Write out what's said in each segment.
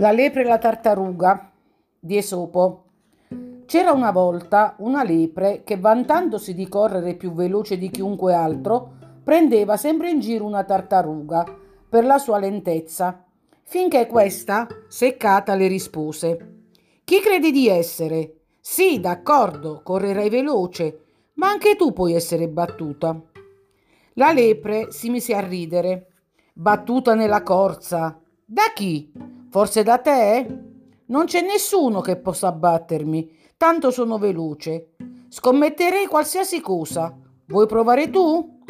La lepre e la tartaruga di Esopo. C'era una volta una lepre che, vantandosi di correre più veloce di chiunque altro, prendeva sempre in giro una tartaruga per la sua lentezza, finché questa, seccata, le rispose: Chi credi di essere? Sì, d'accordo, correrai veloce, ma anche tu puoi essere battuta. La lepre si mise a ridere. Battuta nella corsa. Da chi? Forse da te? Non c'è nessuno che possa battermi, tanto sono veloce. Scommetterei qualsiasi cosa. Vuoi provare tu?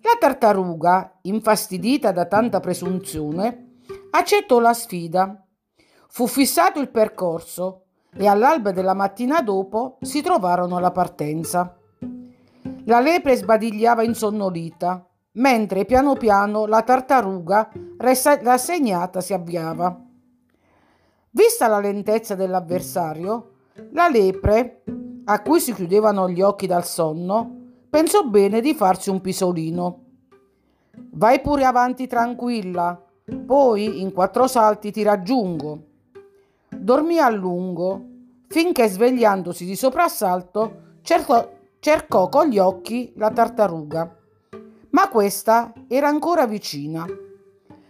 La tartaruga, infastidita da tanta presunzione, accettò la sfida. Fu fissato il percorso e all'alba della mattina dopo si trovarono alla partenza. La lepre sbadigliava insonnolita mentre piano piano la tartaruga rassegnata si avviava. Vista la lentezza dell'avversario, la lepre, a cui si chiudevano gli occhi dal sonno, pensò bene di farsi un pisolino. Vai pure avanti tranquilla, poi in quattro salti ti raggiungo. Dormì a lungo, finché svegliandosi di soprassalto cercò, cercò con gli occhi la tartaruga ma questa era ancora vicina.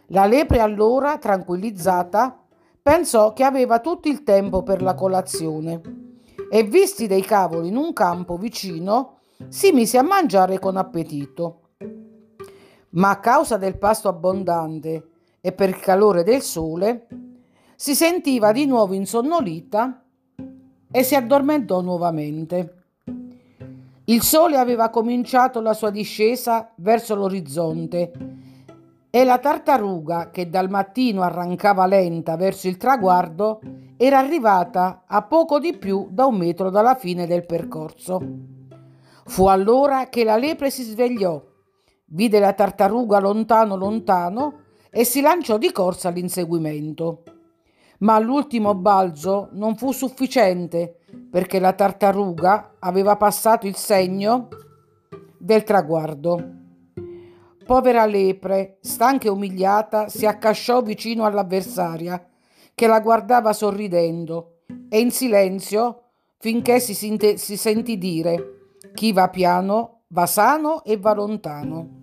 La lepre allora, tranquillizzata, pensò che aveva tutto il tempo per la colazione e visti dei cavoli in un campo vicino, si mise a mangiare con appetito. Ma a causa del pasto abbondante e per il calore del sole, si sentiva di nuovo insonnolita e si addormentò nuovamente. Il sole aveva cominciato la sua discesa verso l'orizzonte e la tartaruga, che dal mattino arrancava lenta verso il traguardo, era arrivata a poco di più da un metro dalla fine del percorso. Fu allora che la lepre si svegliò, vide la tartaruga lontano lontano e si lanciò di corsa all'inseguimento ma l'ultimo balzo non fu sufficiente perché la tartaruga aveva passato il segno del traguardo. Povera lepre, stanca e umiliata, si accasciò vicino all'avversaria, che la guardava sorridendo, e in silenzio finché si, sinte, si sentì dire chi va piano va sano e va lontano.